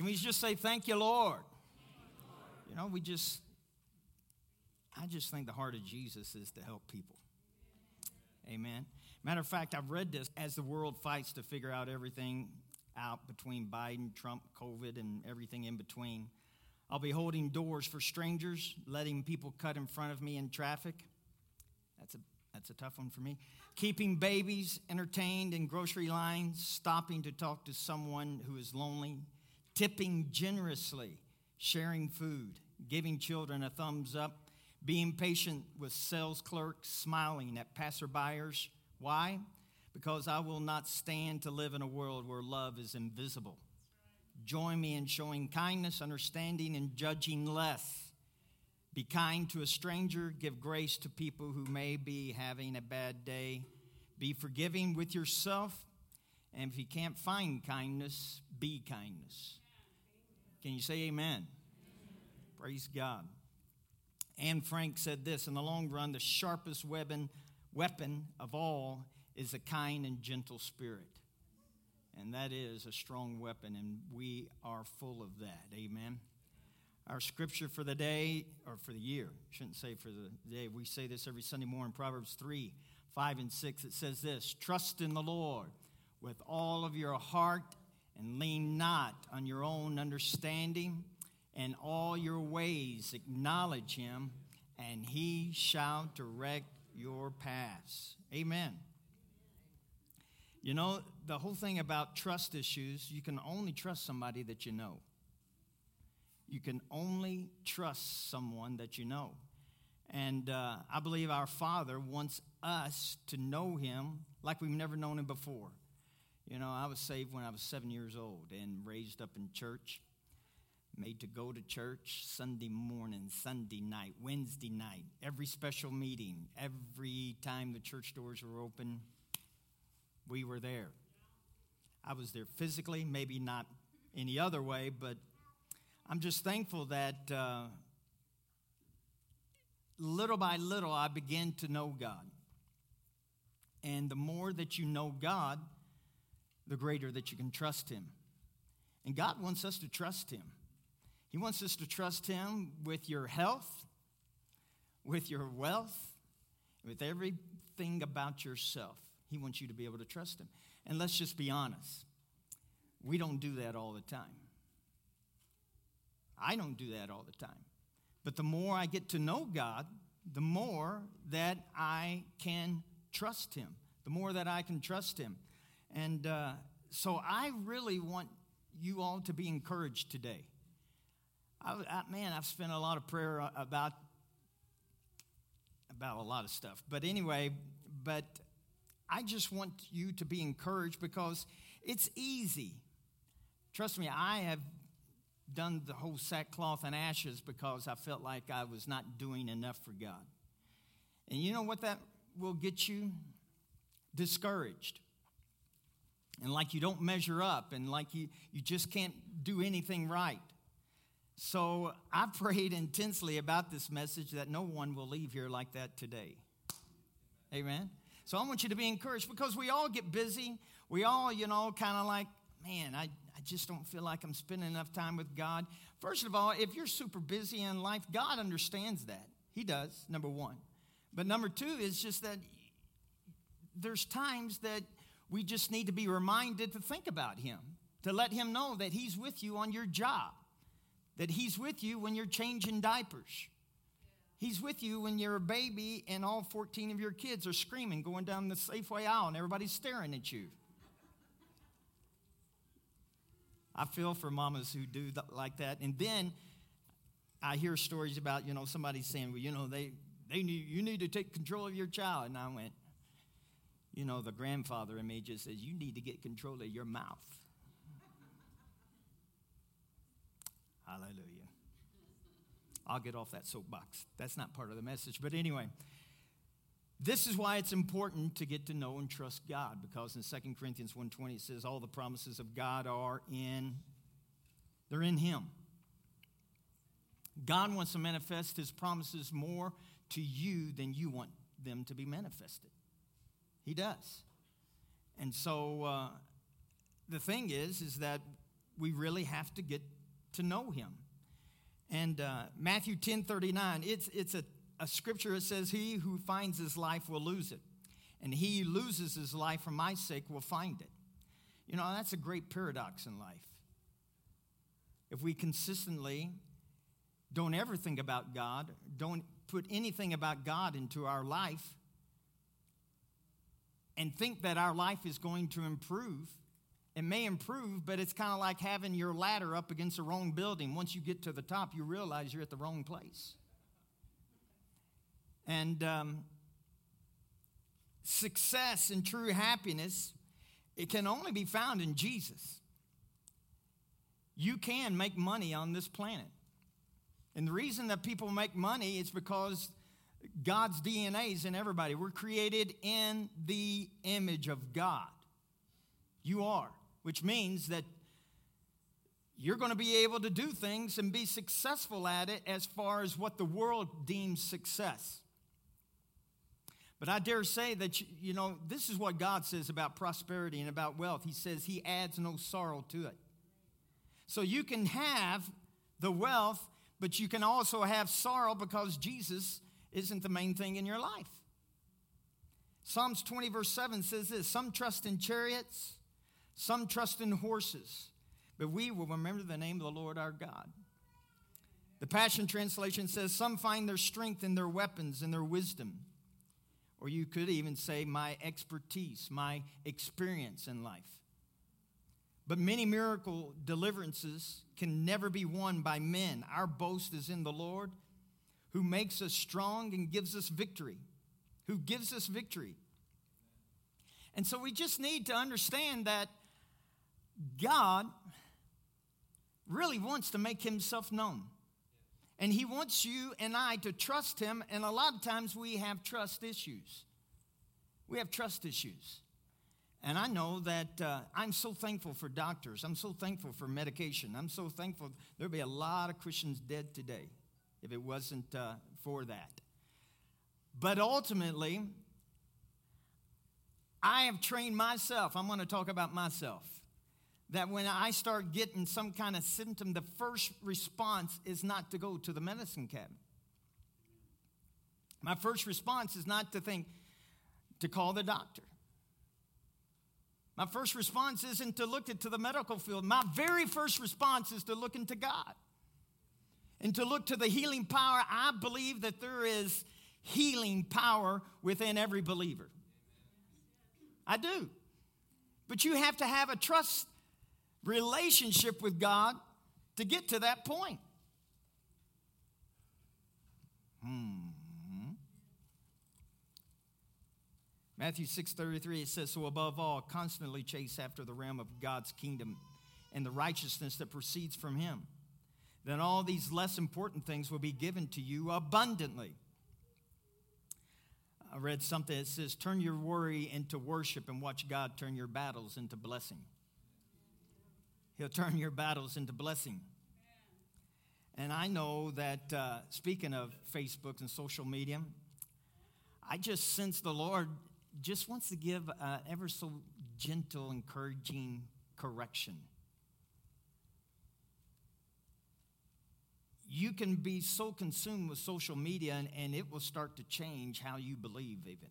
Can we just say, Thank you, Lord? You know, we just, I just think the heart of Jesus is to help people. Amen. Matter of fact, I've read this as the world fights to figure out everything out between Biden, Trump, COVID, and everything in between. I'll be holding doors for strangers, letting people cut in front of me in traffic. That's a, that's a tough one for me. Keeping babies entertained in grocery lines, stopping to talk to someone who is lonely, tipping generously, sharing food, giving children a thumbs up, being patient with sales clerks, smiling at passerbyers. Why? Because I will not stand to live in a world where love is invisible. Join me in showing kindness, understanding, and judging less. Be kind to a stranger, give grace to people who may be having a bad day. Be forgiving with yourself, and if you can't find kindness, be kindness. Can you say amen? amen? Praise God. Anne Frank said this In the long run, the sharpest weapon, weapon of all is a kind and gentle spirit. And that is a strong weapon, and we are full of that. Amen. Our scripture for the day, or for the year, shouldn't say for the day, we say this every Sunday morning, Proverbs 3 5 and 6. It says this Trust in the Lord with all of your heart and lean not on your own understanding. In all your ways acknowledge him, and he shall direct your paths. Amen. You know, the whole thing about trust issues, you can only trust somebody that you know. You can only trust someone that you know. And uh, I believe our Father wants us to know Him like we've never known Him before. You know, I was saved when I was seven years old and raised up in church, made to go to church Sunday morning, Sunday night, Wednesday night, every special meeting, every time the church doors were open we were there. I was there physically, maybe not any other way, but I'm just thankful that uh, little by little I began to know God. And the more that you know God, the greater that you can trust Him. And God wants us to trust Him. He wants us to trust Him with your health, with your wealth, with everything about yourself. He wants you to be able to trust Him. And let's just be honest we don't do that all the time. I don't do that all the time. But the more I get to know God, the more that I can trust Him, the more that I can trust Him. And uh, so I really want you all to be encouraged today. I, I, man, I've spent a lot of prayer about about a lot of stuff. But anyway, but I just want you to be encouraged because it's easy. Trust me, I have done the whole sackcloth and ashes because I felt like I was not doing enough for God. And you know what that will get you? Discouraged. And like you don't measure up and like you, you just can't do anything right. So I prayed intensely about this message that no one will leave here like that today. Amen. So I want you to be encouraged because we all get busy. We all, you know, kind of like, man, I, I just don't feel like I'm spending enough time with God. First of all, if you're super busy in life, God understands that. He does, number one. But number two is just that there's times that we just need to be reminded to think about Him, to let Him know that He's with you on your job, that He's with you when you're changing diapers, He's with you when you're a baby and all 14 of your kids are screaming going down the Safeway aisle and everybody's staring at you. I feel for mamas who do th- like that. And then I hear stories about, you know, somebody saying, well, you know, they, they need, you need to take control of your child. And I went, you know, the grandfather in me just says, you need to get control of your mouth. Hallelujah. I'll get off that soapbox. That's not part of the message. But anyway, this is why it's important to get to know and trust God because in 2 Corinthians 1:20 it says all the promises of God are in they're in him. God wants to manifest his promises more to you than you want them to be manifested. He does. And so uh, the thing is is that we really have to get to know him. And uh, Matthew 10 39, it's, it's a, a scripture that says, He who finds his life will lose it, and he who loses his life for my sake will find it. You know, that's a great paradox in life. If we consistently don't ever think about God, don't put anything about God into our life, and think that our life is going to improve, it may improve, but it's kind of like having your ladder up against the wrong building. Once you get to the top, you realize you're at the wrong place. And um, success and true happiness, it can only be found in Jesus. You can make money on this planet. And the reason that people make money is because God's DNA is in everybody. We're created in the image of God. You are which means that you're going to be able to do things and be successful at it as far as what the world deems success. But I dare say that, you know, this is what God says about prosperity and about wealth. He says He adds no sorrow to it. So you can have the wealth, but you can also have sorrow because Jesus isn't the main thing in your life. Psalms 20, verse 7 says this Some trust in chariots some trust in horses, but we will remember the name of the Lord our God. The Passion Translation says, Some find their strength in their weapons and their wisdom. Or you could even say, my expertise, my experience in life. But many miracle deliverances can never be won by men. Our boast is in the Lord, who makes us strong and gives us victory. Who gives us victory. And so we just need to understand that God really wants to make himself known. And he wants you and I to trust him, and a lot of times we have trust issues. We have trust issues. And I know that uh, I'm so thankful for doctors. I'm so thankful for medication. I'm so thankful. There'd be a lot of Christians dead today if it wasn't uh, for that. But ultimately, I have trained myself. I'm going to talk about myself that when I start getting some kind of symptom, the first response is not to go to the medicine cabinet. My first response is not to think to call the doctor. My first response isn't to look into the medical field. My very first response is to look into God and to look to the healing power. I believe that there is healing power within every believer. I do. But you have to have a trust relationship with God to get to that point. Hmm. Matthew 6:33 it says so above all constantly chase after the realm of God's kingdom and the righteousness that proceeds from him then all these less important things will be given to you abundantly. I read something that says turn your worry into worship and watch God turn your battles into blessing. He'll turn your battles into blessing. And I know that, uh, speaking of Facebook and social media, I just sense the Lord just wants to give uh, ever so gentle, encouraging correction. You can be so consumed with social media, and, and it will start to change how you believe, even.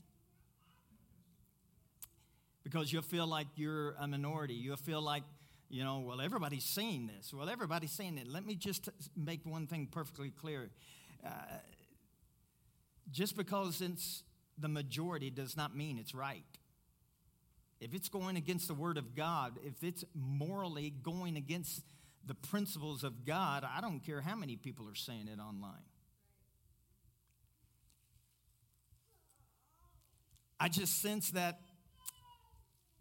Because you'll feel like you're a minority. You'll feel like you know, well, everybody's saying this. Well, everybody's saying it. Let me just make one thing perfectly clear. Uh, just because it's the majority does not mean it's right. If it's going against the Word of God, if it's morally going against the principles of God, I don't care how many people are saying it online. I just sense that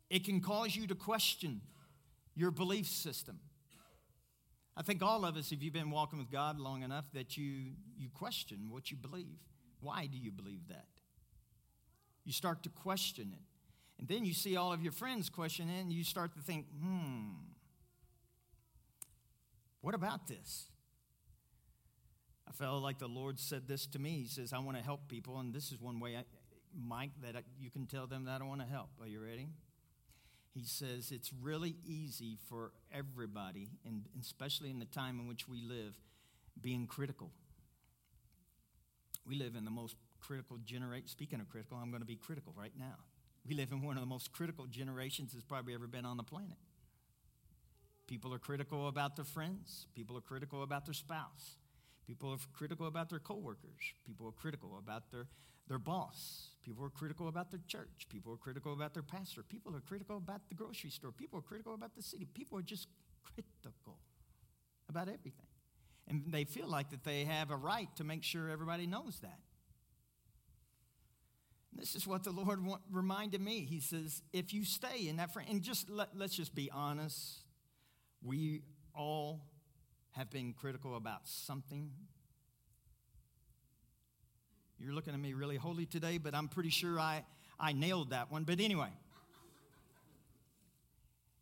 it can cause you to question your belief system. I think all of us, if you've been walking with God long enough, that you, you question what you believe. Why do you believe that? You start to question it. And then you see all of your friends question it, and you start to think, hmm, what about this? I felt like the Lord said this to me. He says, I want to help people, and this is one way, I, Mike, that I, you can tell them that I want to help. Are you ready? he says it's really easy for everybody, and especially in the time in which we live, being critical. We live in the most critical generation. Speaking of critical, I'm going to be critical right now. We live in one of the most critical generations that's probably ever been on the planet. People are critical about their friends. People are critical about their spouse. People are critical about their coworkers. People are critical about their, their boss. People are critical about their church. People are critical about their pastor. People are critical about the grocery store. People are critical about the city. People are just critical about everything. And they feel like that they have a right to make sure everybody knows that. This is what the Lord reminded me. He says, if you stay in that frame, and just let, let's just be honest, we all have been critical about something. You're looking at me really holy today, but I'm pretty sure I, I nailed that one. But anyway.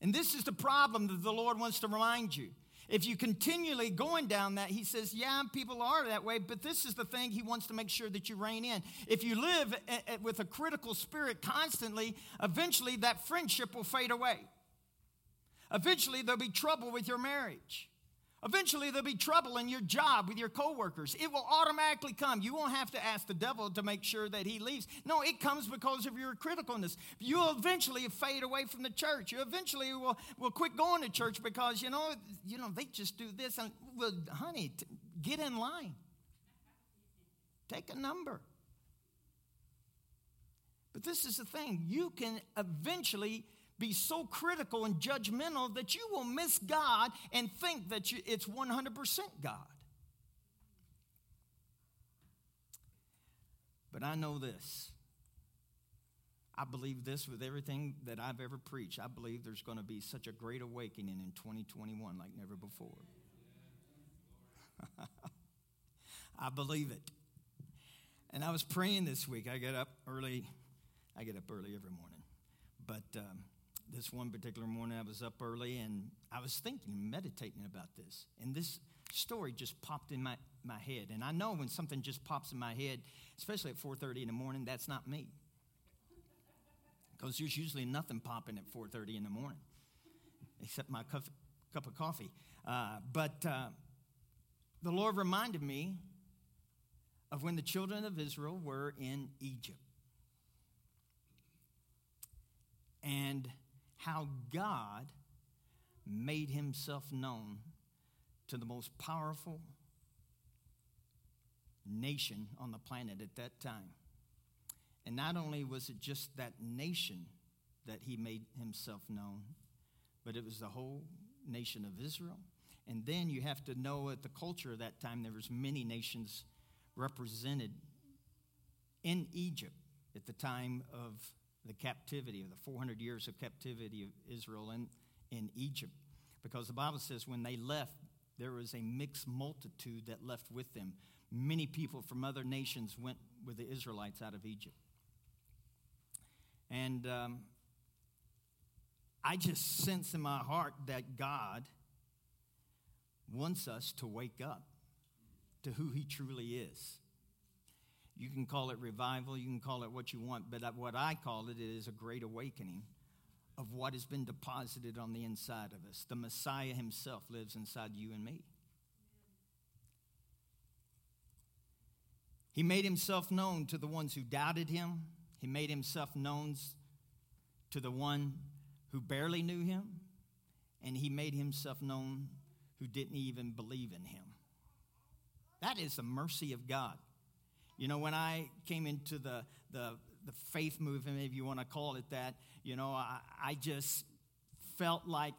And this is the problem that the Lord wants to remind you. If you continually going down that, he says, yeah, people are that way, but this is the thing he wants to make sure that you rein in. If you live with a critical spirit constantly, eventually that friendship will fade away. Eventually there'll be trouble with your marriage. Eventually, there'll be trouble in your job with your coworkers. It will automatically come. You won't have to ask the devil to make sure that he leaves. No, it comes because of your criticalness. You'll eventually fade away from the church. You eventually will, will quit going to church because, you know, you know, they just do this. And, well, honey, t- get in line. Take a number. But this is the thing you can eventually be so critical and judgmental that you will miss God and think that you, it's 100% God. But I know this. I believe this with everything that I've ever preached. I believe there's going to be such a great awakening in 2021 like never before. I believe it. And I was praying this week. I get up early. I get up early every morning. But um, this one particular morning, I was up early and I was thinking, and meditating about this. And this story just popped in my, my head. And I know when something just pops in my head, especially at 4.30 in the morning, that's not me. Because there's usually nothing popping at 4.30 in the morning, except my cup, cup of coffee. Uh, but uh, the Lord reminded me of when the children of Israel were in Egypt. And how God made himself known to the most powerful nation on the planet at that time. And not only was it just that nation that he made himself known, but it was the whole nation of Israel. And then you have to know at the culture of that time, there was many nations represented in Egypt at the time of the captivity of the 400 years of captivity of Israel in, in Egypt. Because the Bible says when they left, there was a mixed multitude that left with them. Many people from other nations went with the Israelites out of Egypt. And um, I just sense in my heart that God wants us to wake up to who He truly is. You can call it revival, you can call it what you want, but what I call it is a great awakening of what has been deposited on the inside of us. The Messiah himself lives inside you and me. He made himself known to the ones who doubted him. He made himself known to the one who barely knew him. And he made himself known who didn't even believe in him. That is the mercy of God. You know, when I came into the, the, the faith movement, if you want to call it that, you know, I, I just felt like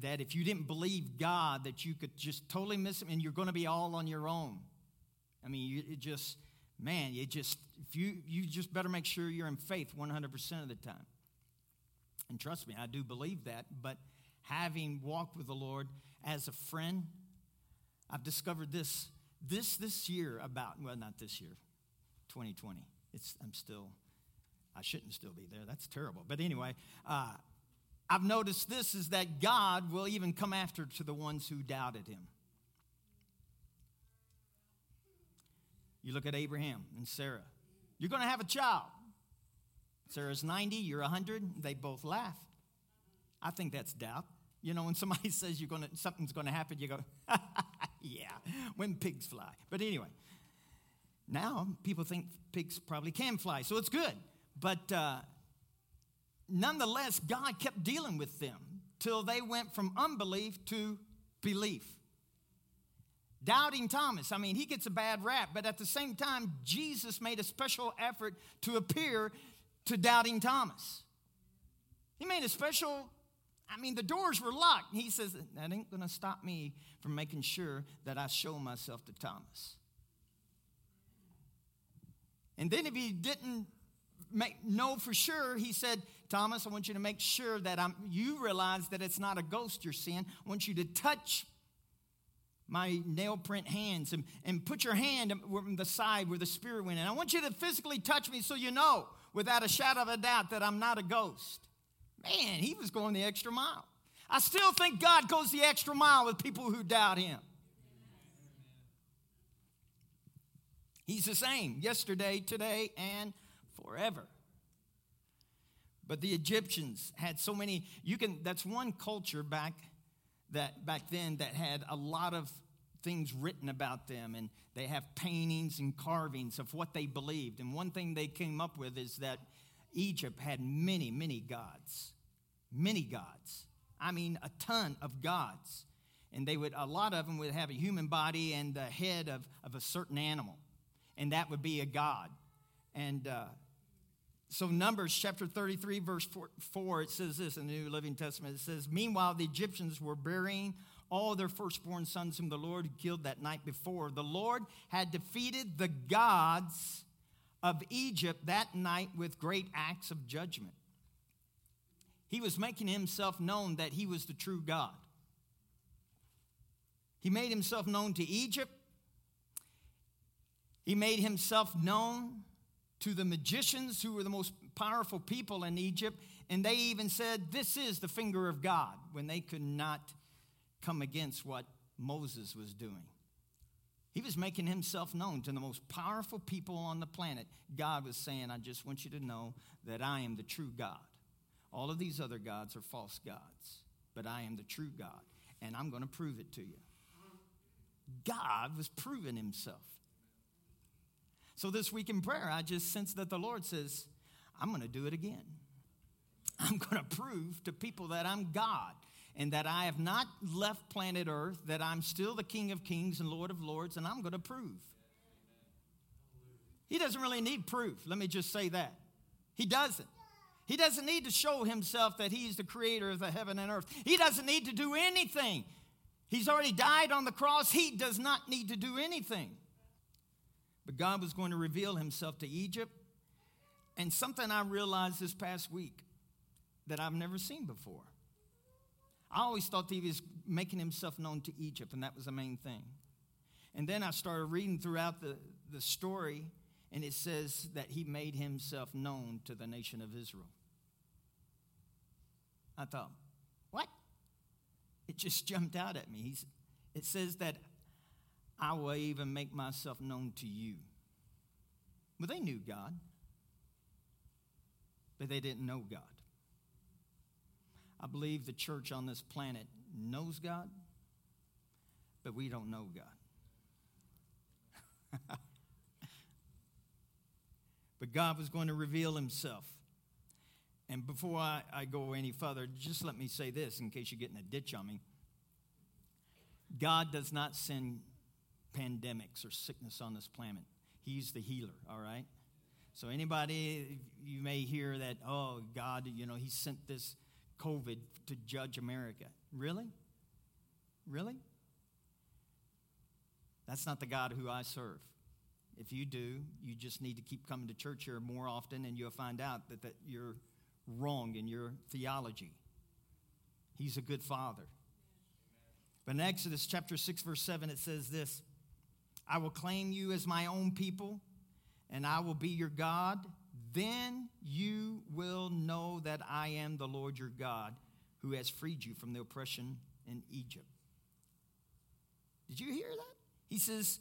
that if you didn't believe God, that you could just totally miss Him and you're going to be all on your own. I mean, you it just, man, you just, if you, you just better make sure you're in faith 100% of the time. And trust me, I do believe that, but having walked with the Lord as a friend, I've discovered this this this year about well not this year 2020. It's, I'm still, I shouldn't still be there. That's terrible. But anyway, uh, I've noticed this is that God will even come after to the ones who doubted him. You look at Abraham and Sarah. You're going to have a child. Sarah's 90, you're 100. They both laugh. I think that's doubt. You know, when somebody says you're gonna something's gonna happen, you go, yeah, when pigs fly. But anyway, now people think pigs probably can fly, so it's good. But uh, nonetheless, God kept dealing with them till they went from unbelief to belief. Doubting Thomas, I mean, he gets a bad rap, but at the same time, Jesus made a special effort to appear to Doubting Thomas. He made a special, I mean, the doors were locked. He says, That ain't gonna stop me from making sure that I show myself to Thomas. And then if he didn't make, know for sure, he said, Thomas, I want you to make sure that I'm, you realize that it's not a ghost you're seeing. I want you to touch my nail print hands and, and put your hand on the side where the spirit went in. I want you to physically touch me so you know without a shadow of a doubt that I'm not a ghost. Man, he was going the extra mile. I still think God goes the extra mile with people who doubt him. He's the same yesterday, today, and forever. But the Egyptians had so many, you can, that's one culture back that back then that had a lot of things written about them and they have paintings and carvings of what they believed. And one thing they came up with is that Egypt had many, many gods. Many gods. I mean, a ton of gods. And they would, a lot of them would have a human body and the head of, of a certain animal. And that would be a god. And uh, so, Numbers chapter 33, verse 4, 4, it says this in the New Living Testament. It says, Meanwhile, the Egyptians were burying all their firstborn sons whom the Lord killed that night before. The Lord had defeated the gods of Egypt that night with great acts of judgment. He was making himself known that he was the true God. He made himself known to Egypt. He made himself known to the magicians who were the most powerful people in Egypt, and they even said, This is the finger of God, when they could not come against what Moses was doing. He was making himself known to the most powerful people on the planet. God was saying, I just want you to know that I am the true God. All of these other gods are false gods, but I am the true God, and I'm going to prove it to you. God was proving himself. So this week in prayer, I just sense that the Lord says, I'm going to do it again. I'm going to prove to people that I'm God and that I have not left planet Earth, that I'm still the King of Kings and Lord of Lords, and I'm going to prove. He doesn't really need proof. Let me just say that. He doesn't. He doesn't need to show himself that he's the creator of the heaven and earth. He doesn't need to do anything. He's already died on the cross. He does not need to do anything. But God was going to reveal himself to Egypt. And something I realized this past week that I've never seen before. I always thought that he was making himself known to Egypt, and that was the main thing. And then I started reading throughout the, the story, and it says that he made himself known to the nation of Israel. I thought, what? It just jumped out at me. He's, it says that I will even make myself known to you. Well, they knew God, but they didn't know God. I believe the church on this planet knows God, but we don't know God. but God was going to reveal himself. And before I, I, go any further, just let me say this in case you're getting a ditch on me. God does not send pandemics or sickness on this planet. He's the healer, all right? So, anybody, you may hear that, oh, God, you know, He sent this COVID to judge America. Really? Really? That's not the God who I serve. If you do, you just need to keep coming to church here more often and you'll find out that, that you're wrong in your theology. He's a good father. But in Exodus chapter 6, verse 7, it says this I will claim you as my own people, and I will be your God. Then you will know that I am the Lord your God who has freed you from the oppression in Egypt. Did you hear that? He says,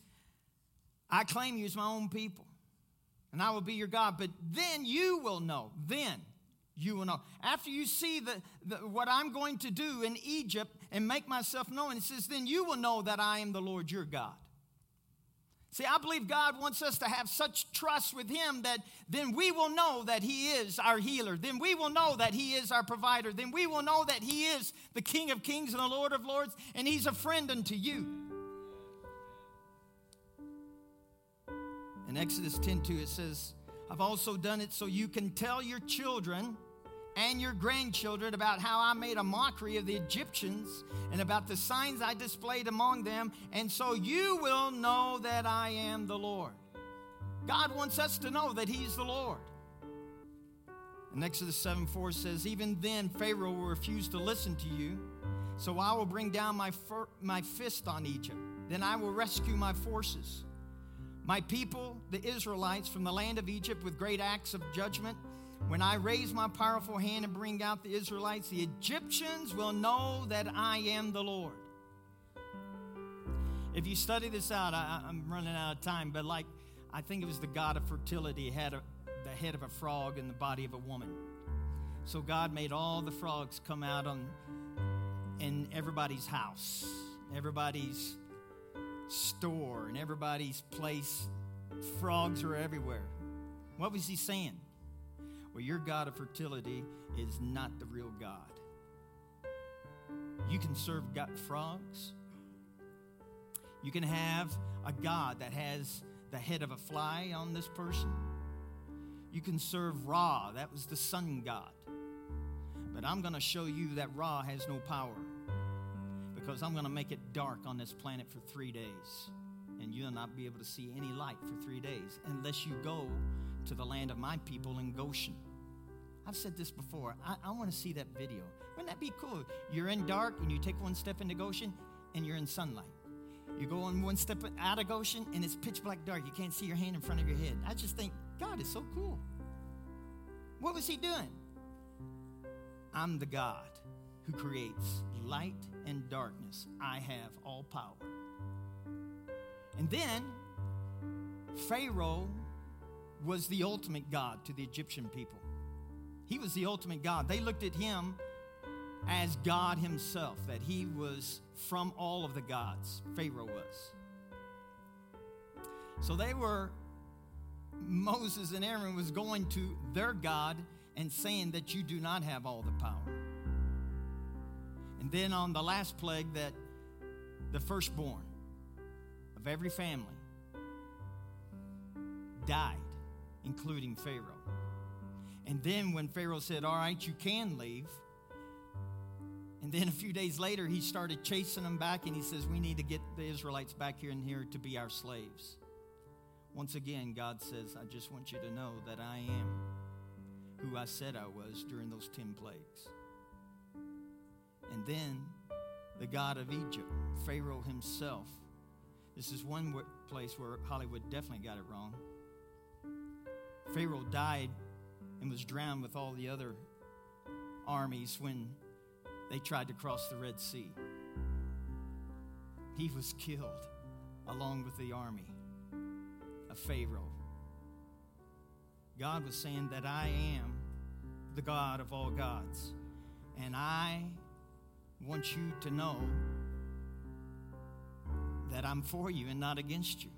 I claim you as my own people, and I will be your God. But then you will know. Then. you will know. After you see the, the, what I'm going to do in Egypt and make myself known, it says, then you will know that I am the Lord your God. See, I believe God wants us to have such trust with Him that then we will know that He is our healer. Then we will know that He is our provider. Then we will know that He is the King of kings and the Lord of lords, and He's a friend unto you. In Exodus 10 2, it says, I've also done it so you can tell your children and your grandchildren about how I made a mockery of the Egyptians and about the signs I displayed among them, and so you will know that I am the Lord. God wants us to know that He's the Lord. And Exodus 7 4 says, Even then, Pharaoh will refuse to listen to you, so I will bring down my, fir- my fist on Egypt. Then I will rescue my forces. My people, the Israelites, from the land of Egypt with great acts of judgment when I raise my powerful hand and bring out the Israelites, the Egyptians will know that I am the Lord. If you study this out, I, am running out of time, but like, I think it was the God of fertility had a, the head of a frog and the body of a woman. So God made all the frogs come out on in everybody's house, everybody's store, and everybody's place. Frogs are everywhere. What was he saying? Well, your God of fertility is not the real God. You can serve God, frogs. You can have a God that has the head of a fly on this person. You can serve Ra, that was the sun god. But I'm going to show you that Ra has no power because I'm going to make it dark on this planet for three days. And you'll not be able to see any light for three days unless you go to the land of my people in Goshen. I've said this before. I, I want to see that video. Wouldn't that be cool? You're in dark and you take one step into Goshen and you're in sunlight. You go on one step out of Goshen and it's pitch black dark. You can't see your hand in front of your head. I just think, God is so cool. What was he doing? I'm the God who creates light and darkness. I have all power. And then Pharaoh was the ultimate God to the Egyptian people. He was the ultimate God. They looked at him as God himself, that he was from all of the gods. Pharaoh was. So they were, Moses and Aaron was going to their God and saying that you do not have all the power. And then on the last plague, that the firstborn of every family died, including Pharaoh. And then when Pharaoh said, All right, you can leave. And then a few days later, he started chasing them back and he says, We need to get the Israelites back here and here to be our slaves. Once again, God says, I just want you to know that I am who I said I was during those 10 plagues. And then the God of Egypt, Pharaoh himself. This is one place where Hollywood definitely got it wrong. Pharaoh died and was drowned with all the other armies when they tried to cross the Red Sea. He was killed along with the army of Pharaoh. God was saying that I am the God of all gods, and I want you to know that I'm for you and not against you.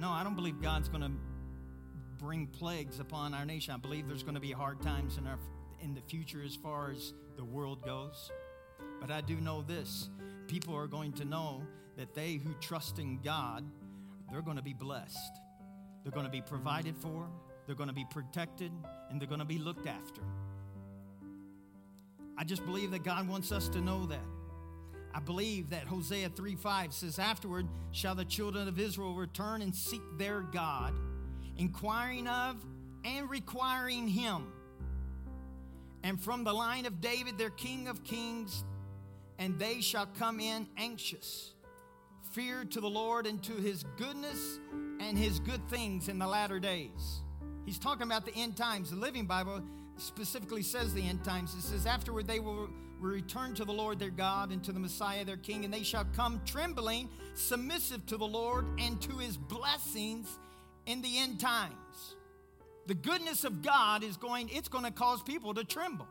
No, I don't believe God's going to bring plagues upon our nation. I believe there's going to be hard times in our in the future as far as the world goes. But I do know this. People are going to know that they who trust in God, they're going to be blessed. They're going to be provided for, they're going to be protected, and they're going to be looked after. I just believe that God wants us to know that. I believe that Hosea 3 5 says, Afterward shall the children of Israel return and seek their God inquiring of and requiring him. And from the line of David, their King of kings, and they shall come in anxious, fear to the Lord and to his goodness and his good things in the latter days. He's talking about the end times. The Living Bible specifically says the end times. It says, Afterward, they will return to the Lord their God and to the Messiah their King, and they shall come trembling, submissive to the Lord and to his blessings in the end times. the goodness of God is going, it's going to cause people to tremble.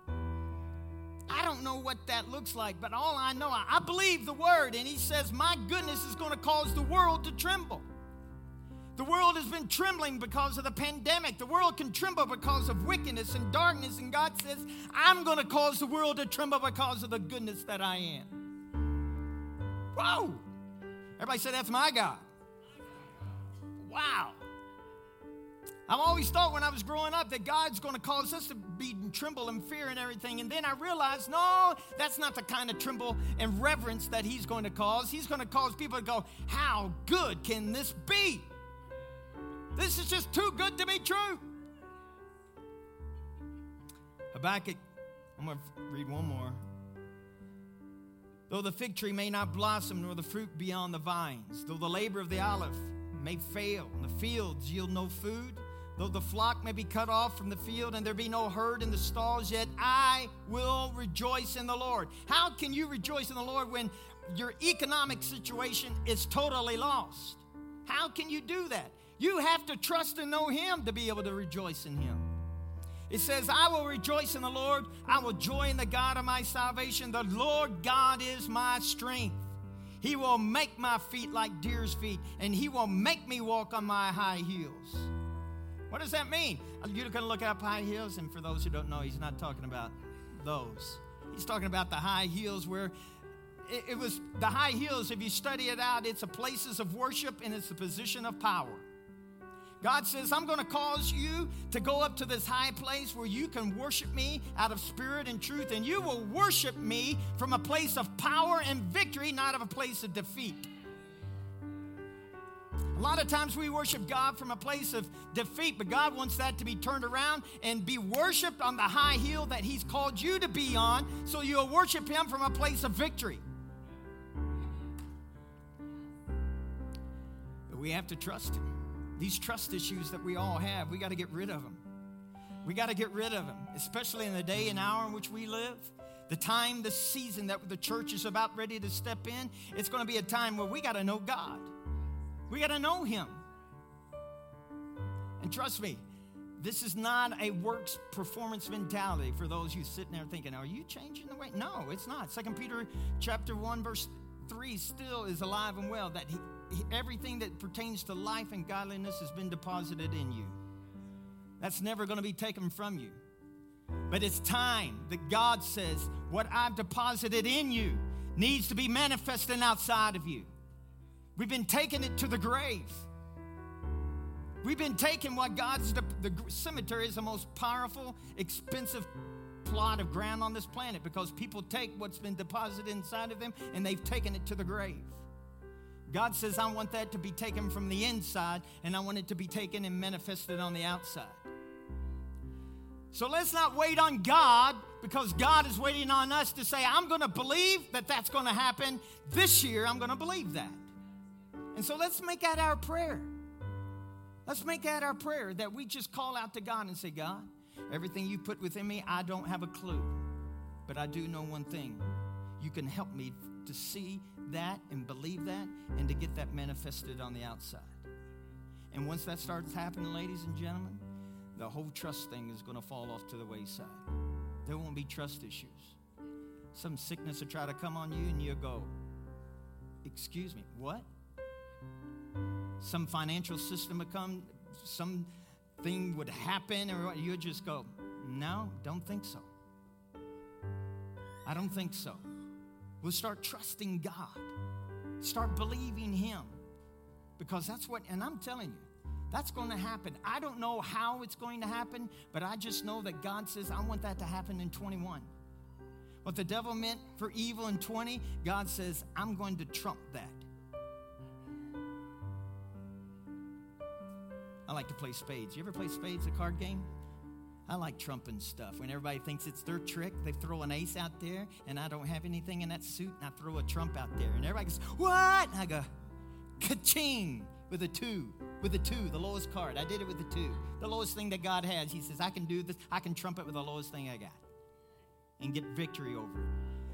I don't know what that looks like, but all I know, I believe the word, and he says, My goodness is going to cause the world to tremble. The world has been trembling because of the pandemic. The world can tremble because of wickedness and darkness, and God says, I'm going to cause the world to tremble because of the goodness that I am. Whoa! Everybody say, That's my God. Wow. I've always thought when I was growing up that God's going to cause us to be tremble and fear and everything. And then I realized, no, that's not the kind of tremble and reverence that He's going to cause. He's going to cause people to go, How good can this be? This is just too good to be true. Habakkuk, I'm going to read one more. Though the fig tree may not blossom, nor the fruit be on the vines, though the labor of the olive may fail, and the fields yield no food, Though the flock may be cut off from the field and there be no herd in the stalls, yet I will rejoice in the Lord. How can you rejoice in the Lord when your economic situation is totally lost? How can you do that? You have to trust and know Him to be able to rejoice in Him. It says, I will rejoice in the Lord. I will joy in the God of my salvation. The Lord God is my strength. He will make my feet like deer's feet, and He will make me walk on my high heels. What does that mean? Uh, You're going to look up high heels, and for those who don't know, he's not talking about those. He's talking about the high heels where it, it was the high heels, if you study it out, it's a places of worship and it's a position of power. God says, I'm going to cause you to go up to this high place where you can worship me out of spirit and truth, and you will worship me from a place of power and victory, not of a place of defeat. A lot of times we worship God from a place of defeat, but God wants that to be turned around and be worshiped on the high hill that He's called you to be on, so you'll worship Him from a place of victory. But we have to trust Him. These trust issues that we all have, we got to get rid of them. We got to get rid of them, especially in the day and hour in which we live. The time, the season that the church is about ready to step in, it's going to be a time where we got to know God. We got to know Him. And trust me, this is not a works performance mentality for those you sitting there thinking, are you changing the way? No, it's not. Second Peter chapter 1, verse 3 still is alive and well. That he, everything that pertains to life and godliness has been deposited in you. That's never going to be taken from you. But it's time that God says, what I've deposited in you needs to be manifesting outside of you. We've been taking it to the grave. We've been taking what God's, the, the cemetery is the most powerful, expensive plot of ground on this planet because people take what's been deposited inside of them and they've taken it to the grave. God says, I want that to be taken from the inside and I want it to be taken and manifested on the outside. So let's not wait on God because God is waiting on us to say, I'm going to believe that that's going to happen this year. I'm going to believe that. And so let's make that our prayer. Let's make that our prayer that we just call out to God and say, God, everything you put within me, I don't have a clue. But I do know one thing. You can help me to see that and believe that and to get that manifested on the outside. And once that starts happening, ladies and gentlemen, the whole trust thing is going to fall off to the wayside. There won't be trust issues. Some sickness will try to come on you and you'll go, Excuse me, what? Some financial system would come, something would happen, or you would just go, No, don't think so. I don't think so. We'll start trusting God, start believing Him, because that's what, and I'm telling you, that's going to happen. I don't know how it's going to happen, but I just know that God says, I want that to happen in 21. What the devil meant for evil in 20, God says, I'm going to trump that. I like to play spades. You ever play spades, a card game? I like trumping stuff. When everybody thinks it's their trick, they throw an ace out there, and I don't have anything in that suit, and I throw a trump out there. And everybody goes, What? And I go, Ka-ching! With a two. With a two, the lowest card. I did it with the two. The lowest thing that God has. He says, I can do this. I can trump it with the lowest thing I got and get victory over it.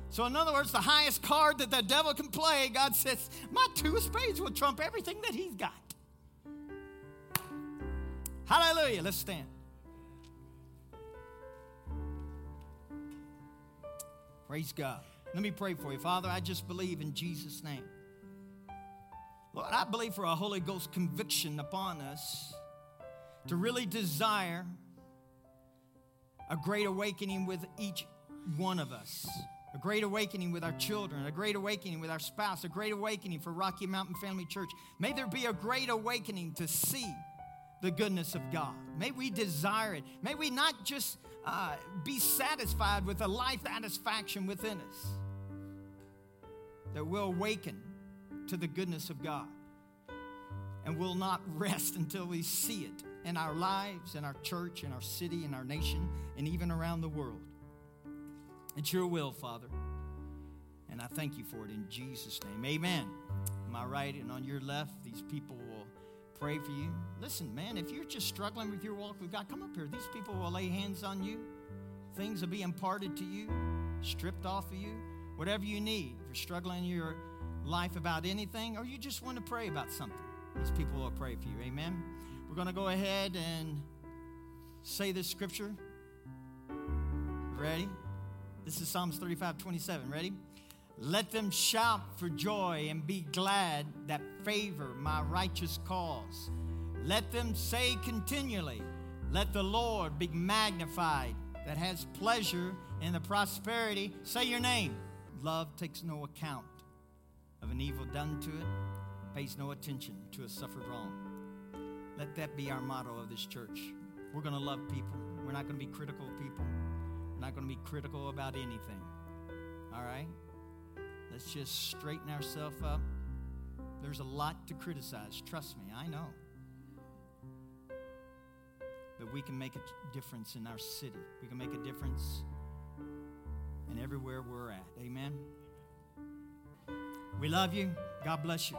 So, in other words, the highest card that the devil can play, God says, My two spades will trump everything that he's got. Hallelujah. Let's stand. Praise God. Let me pray for you. Father, I just believe in Jesus' name. Lord, I believe for a Holy Ghost conviction upon us to really desire a great awakening with each one of us, a great awakening with our children, a great awakening with our spouse, a great awakening for Rocky Mountain Family Church. May there be a great awakening to see the goodness of God. May we desire it. May we not just uh, be satisfied with a life satisfaction within us, that we'll awaken to the goodness of God and will not rest until we see it in our lives, in our church, in our city, in our nation, and even around the world. It's your will, Father. And I thank you for it in Jesus' name. Amen. Am I right? And on your left, these people pray for you. Listen, man, if you're just struggling with your walk with God, come up here. These people will lay hands on you. Things will be imparted to you, stripped off of you, whatever you need. If you're struggling in your life about anything, or you just want to pray about something, these people will pray for you. Amen. We're going to go ahead and say this scripture. Ready? This is Psalms 35 27. Ready? Let them shout for joy and be glad that favor my righteous cause. Let them say continually, Let the Lord be magnified that has pleasure in the prosperity. Say your name. Love takes no account of an evil done to it, pays no attention to a suffered wrong. Let that be our motto of this church. We're going to love people. We're not going to be critical of people. We're not going to be critical about anything. All right? Let's just straighten ourselves up. There's a lot to criticize. Trust me, I know. But we can make a difference in our city. We can make a difference in everywhere we're at. Amen. We love you. God bless you.